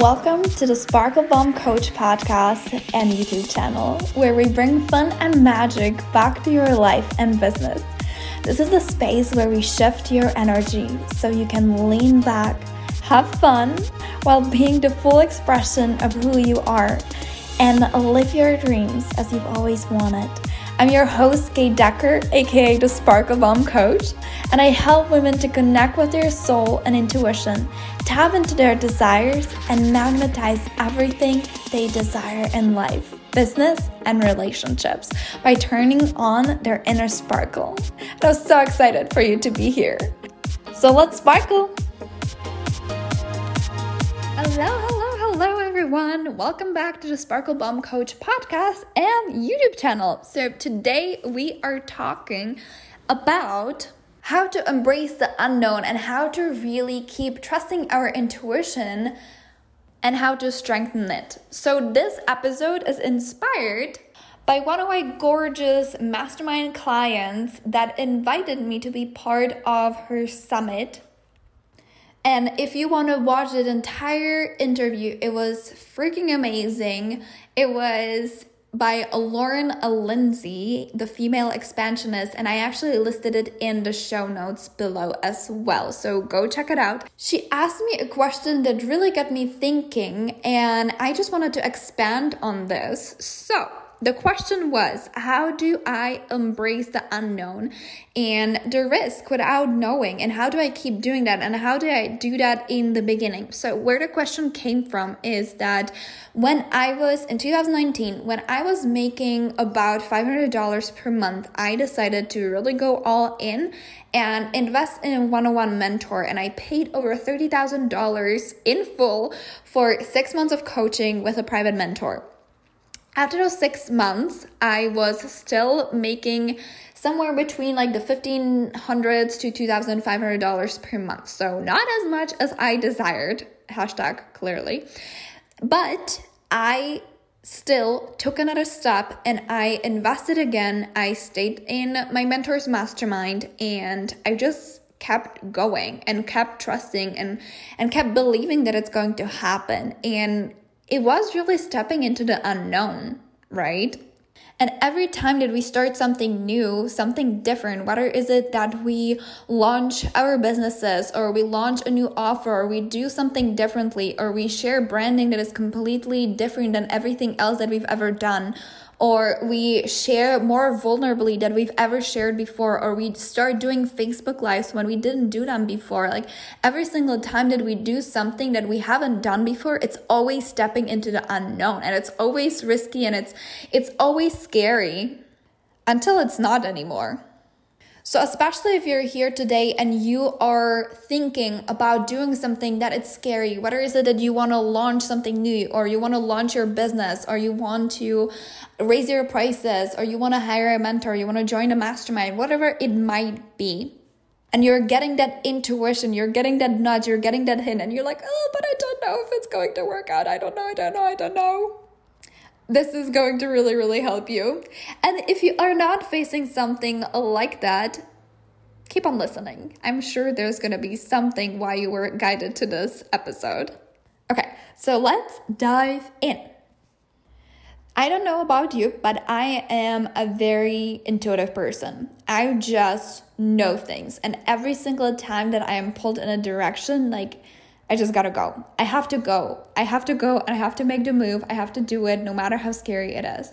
Welcome to the Sparkle Bomb Coach podcast and YouTube channel, where we bring fun and magic back to your life and business. This is the space where we shift your energy so you can lean back, have fun, while being the full expression of who you are and live your dreams as you've always wanted. I'm your host, Kay Decker, aka the Sparkle Bomb Coach, and I help women to connect with their soul and intuition, tap into their desires, and magnetize everything they desire in life, business, and relationships by turning on their inner sparkle. And I'm so excited for you to be here. So let's sparkle! Hello Hello, everyone. Welcome back to the Sparkle Bomb Coach podcast and YouTube channel. So, today we are talking about how to embrace the unknown and how to really keep trusting our intuition and how to strengthen it. So, this episode is inspired by one of my gorgeous mastermind clients that invited me to be part of her summit and if you want to watch the entire interview, it was freaking amazing. It was by Lauren Lindsay, the female expansionist, and I actually listed it in the show notes below as well. So go check it out. She asked me a question that really got me thinking, and I just wanted to expand on this. So, the question was how do I embrace the unknown and the risk without knowing? And how do I keep doing that? And how do I do that in the beginning? So, where the question came from is that when I was in 2019, when I was making about $500 per month, I decided to really go all in and invest in a one on one mentor. And I paid over $30,000 in full for six months of coaching with a private mentor after those six months, I was still making somewhere between like the fifteen hundreds to two thousand five hundred dollars per month. So not as much as I desired. Hashtag clearly, but I still took another step and I invested again. I stayed in my mentor's mastermind and I just kept going and kept trusting and and kept believing that it's going to happen and it was really stepping into the unknown, right? And every time that we start something new, something different, whether is it that we launch our businesses or we launch a new offer or we do something differently or we share branding that is completely different than everything else that we've ever done or we share more vulnerably than we've ever shared before, or we start doing Facebook Lives when we didn't do them before. Like every single time that we do something that we haven't done before, it's always stepping into the unknown and it's always risky and it's it's always scary until it's not anymore. So, especially if you're here today and you are thinking about doing something that it's scary, whether is it that you want to launch something new or you want to launch your business or you want to raise your prices or you want to hire a mentor, you want to join a mastermind, whatever it might be. And you're getting that intuition, you're getting that nudge, you're getting that hint, and you're like, oh, but I don't know if it's going to work out. I don't know, I don't know, I don't know this is going to really, really help you. And if you are not facing something like that, keep on listening. I'm sure there's going to be something why you were guided to this episode. Okay, so let's dive in. I don't know about you, but I am a very intuitive person. I just know things. And every single time that I am pulled in a direction, like I just gotta go. I have to go. I have to go and I have to make the move. I have to do it no matter how scary it is.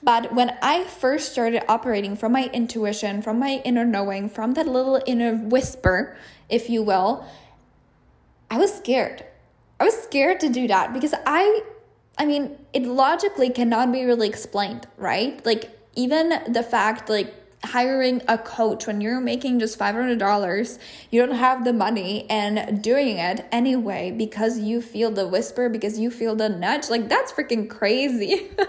But when I first started operating from my intuition, from my inner knowing, from that little inner whisper, if you will, I was scared. I was scared to do that because I I mean, it logically cannot be really explained, right? Like even the fact like hiring a coach when you're making just $500 you don't have the money and doing it anyway because you feel the whisper because you feel the nudge. Like that's freaking crazy.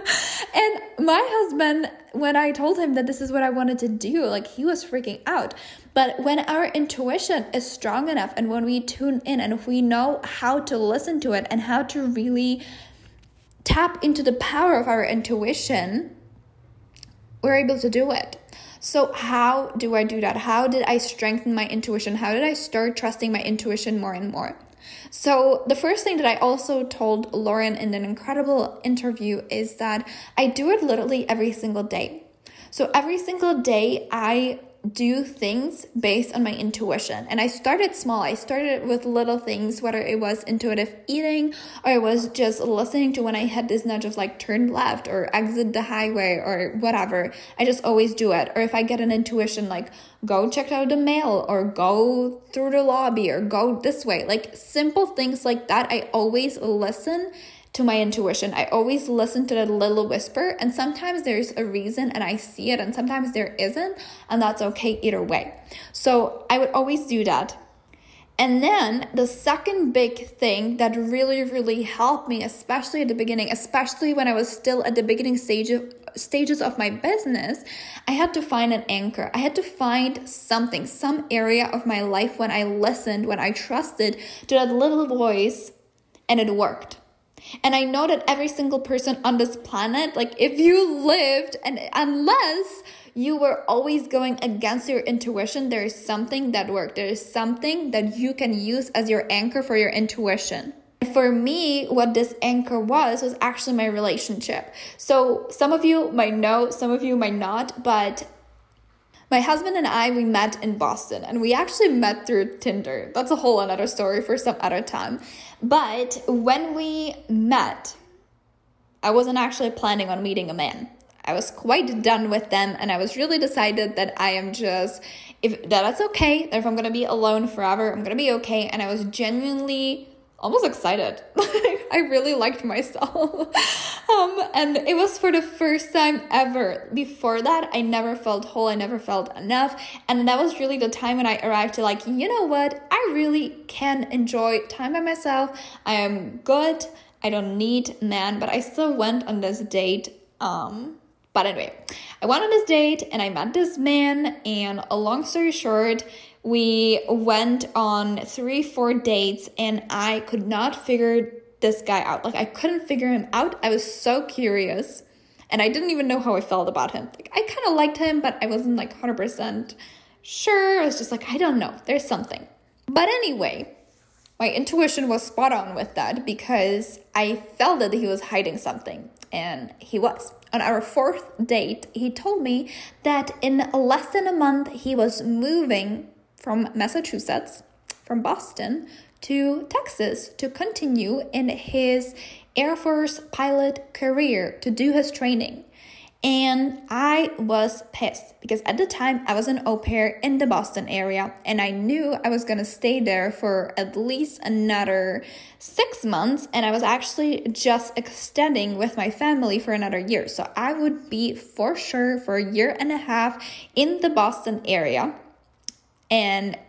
And my husband when i told him that this is what i wanted to do like he was freaking out. But when our intuition is strong enough and when we tune in and if we know how to listen to it and how to really tap into the power of our intuition we're able to do it so, how do I do that? How did I strengthen my intuition? How did I start trusting my intuition more and more? So, the first thing that I also told Lauren in an incredible interview is that I do it literally every single day. So, every single day, I do things based on my intuition. And I started small. I started with little things, whether it was intuitive eating or it was just listening to when I had this nudge of like turn left or exit the highway or whatever. I just always do it. Or if I get an intuition like go check out the mail or go through the lobby or go this way, like simple things like that, I always listen to my intuition. I always listen to that little whisper, and sometimes there's a reason and I see it, and sometimes there isn't, and that's okay either way. So I would always do that. And then the second big thing that really, really helped me, especially at the beginning, especially when I was still at the beginning stage of, stages of my business, I had to find an anchor. I had to find something, some area of my life when I listened, when I trusted to that little voice, and it worked. And I know that every single person on this planet, like if you lived and unless you were always going against your intuition, there is something that worked. There is something that you can use as your anchor for your intuition. For me, what this anchor was was actually my relationship. So, some of you might know, some of you might not, but my husband and I, we met in Boston and we actually met through Tinder. That's a whole another story for some other time. But when we met, I wasn't actually planning on meeting a man. I was quite done with them and I was really decided that I am just if that's okay, that if I'm gonna be alone forever, I'm gonna be okay. And I was genuinely almost excited. I really liked myself. um, and it was for the first time ever. Before that, I never felt whole, I never felt enough. And that was really the time when I arrived to, like, you know what? I really can enjoy time by myself. I am good. I don't need man, but I still went on this date. Um, but anyway, I went on this date and I met this man, and a long story short, we went on three, four dates, and I could not figure this guy out. Like, I couldn't figure him out. I was so curious, and I didn't even know how I felt about him. Like, I kind of liked him, but I wasn't like 100% sure. I was just like, I don't know. There's something. But anyway, my intuition was spot on with that because I felt that he was hiding something, and he was. On our fourth date, he told me that in less than a month he was moving from Massachusetts, from Boston to Texas to continue in his Air Force pilot career to do his training. And I was pissed because at the time I was an au pair in the Boston area and I knew I was gonna stay there for at least another six months. And I was actually just extending with my family for another year. So I would be for sure for a year and a half in the Boston area and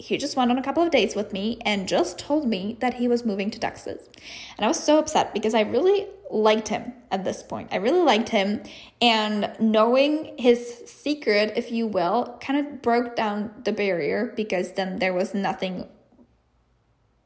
he just went on a couple of dates with me and just told me that he was moving to Texas. And I was so upset because I really liked him at this point. I really liked him. And knowing his secret, if you will, kind of broke down the barrier because then there was nothing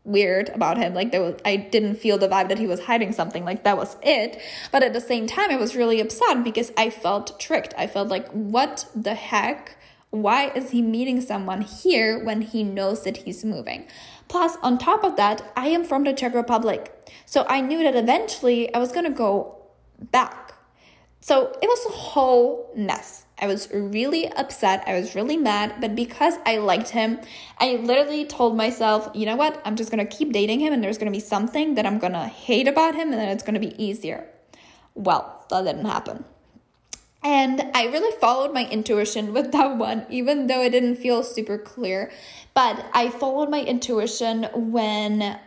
weird about him like there was i didn't feel the vibe that he was hiding something like that was it but at the same time i was really upset because i felt tricked i felt like what the heck why is he meeting someone here when he knows that he's moving? Plus, on top of that, I am from the Czech Republic. So I knew that eventually I was going to go back. So it was a whole mess. I was really upset. I was really mad. But because I liked him, I literally told myself, you know what? I'm just going to keep dating him, and there's going to be something that I'm going to hate about him, and then it's going to be easier. Well, that didn't happen. And I really followed my intuition with that one, even though it didn't feel super clear. But I followed my intuition when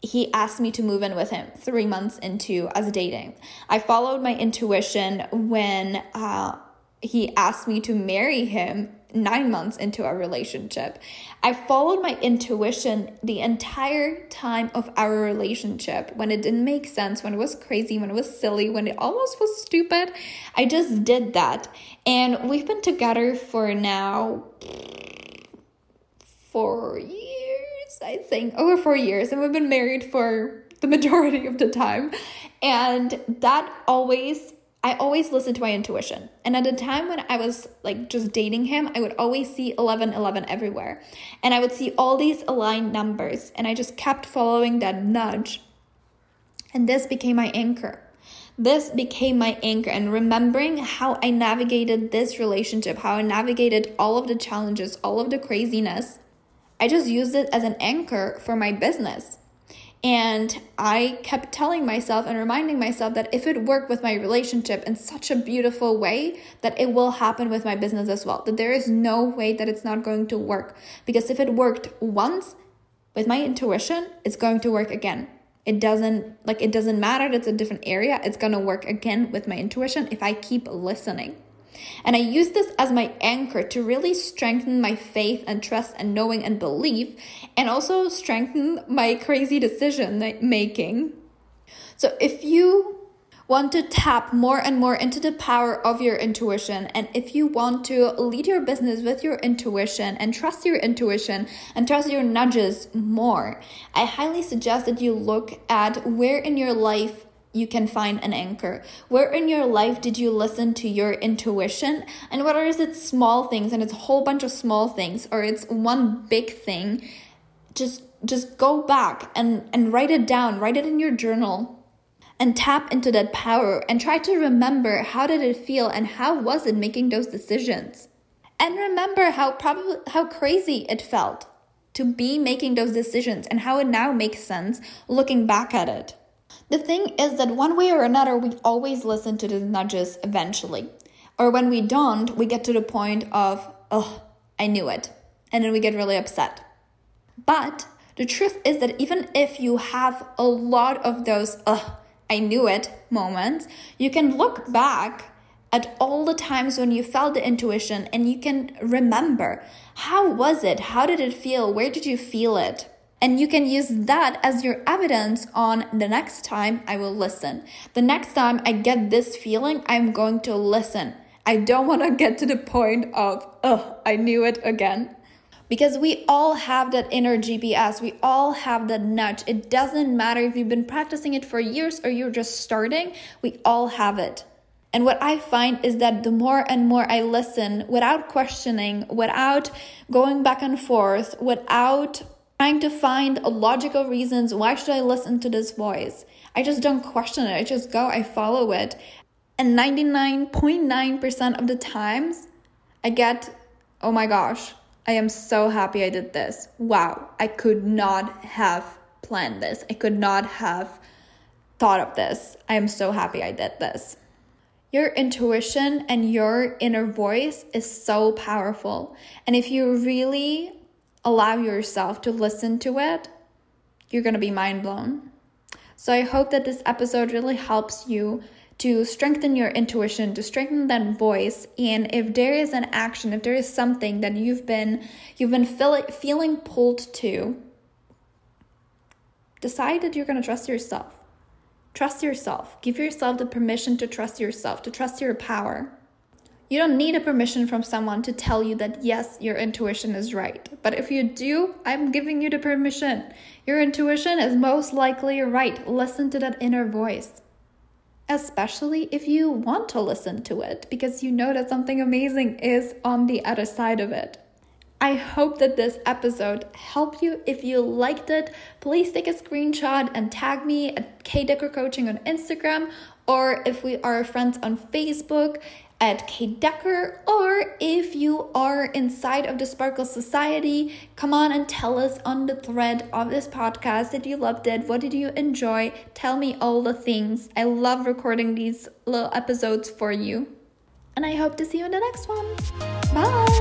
he asked me to move in with him three months into us dating. I followed my intuition when uh, he asked me to marry him nine months into our relationship. I followed my intuition the entire time of our relationship when it didn't make sense, when it was crazy, when it was silly, when it almost was stupid. I just did that. And we've been together for now four years, I think, over four years. And we've been married for the majority of the time. And that always I always listened to my intuition. And at the time when I was like just dating him, I would always see 11 11 everywhere. And I would see all these aligned numbers. And I just kept following that nudge. And this became my anchor. This became my anchor. And remembering how I navigated this relationship, how I navigated all of the challenges, all of the craziness, I just used it as an anchor for my business. And I kept telling myself and reminding myself that if it worked with my relationship in such a beautiful way, that it will happen with my business as well. That there is no way that it's not going to work. Because if it worked once with my intuition, it's going to work again. It doesn't like it doesn't matter, it's a different area. It's going to work again with my intuition if I keep listening. And I use this as my anchor to really strengthen my faith and trust and knowing and belief, and also strengthen my crazy decision making. So if you want to tap more and more into the power of your intuition, and if you want to lead your business with your intuition and trust your intuition and trust your nudges more, I highly suggest that you look at where in your life you can find an anchor. Where in your life did you listen to your intuition? And whether is it small things and it's a whole bunch of small things or it's one big thing, just just go back and and write it down, write it in your journal and tap into that power and try to remember how did it feel and how was it making those decisions? And remember how probably how crazy it felt to be making those decisions and how it now makes sense looking back at it. The thing is that one way or another, we always listen to the nudges eventually. Or when we don't, we get to the point of, oh, I knew it. And then we get really upset. But the truth is that even if you have a lot of those, oh, I knew it moments, you can look back at all the times when you felt the intuition and you can remember how was it? How did it feel? Where did you feel it? And you can use that as your evidence on the next time I will listen. The next time I get this feeling, I'm going to listen. I don't want to get to the point of, oh, I knew it again. Because we all have that inner GPS, we all have that nudge. It doesn't matter if you've been practicing it for years or you're just starting, we all have it. And what I find is that the more and more I listen without questioning, without going back and forth, without trying to find logical reasons why should I listen to this voice. I just don't question it. I just go, I follow it. And 99.9% of the times I get, "Oh my gosh, I am so happy I did this. Wow, I could not have planned this. I could not have thought of this. I am so happy I did this." Your intuition and your inner voice is so powerful. And if you really allow yourself to listen to it, you're going to be mind blown. So I hope that this episode really helps you to strengthen your intuition, to strengthen that voice, and if there is an action, if there is something that you've been you've been feel, feeling pulled to, decide that you're going to trust yourself. Trust yourself. Give yourself the permission to trust yourself, to trust your power. You don't need a permission from someone to tell you that yes, your intuition is right. But if you do, I'm giving you the permission. Your intuition is most likely right. Listen to that inner voice. Especially if you want to listen to it because you know that something amazing is on the other side of it. I hope that this episode helped you. If you liked it, please take a screenshot and tag me at K Decker Coaching on Instagram, or if we are friends on Facebook, at Kate Decker, or if you are inside of the Sparkle Society, come on and tell us on the thread of this podcast that you loved it. What did you enjoy? Tell me all the things. I love recording these little episodes for you. And I hope to see you in the next one. Bye.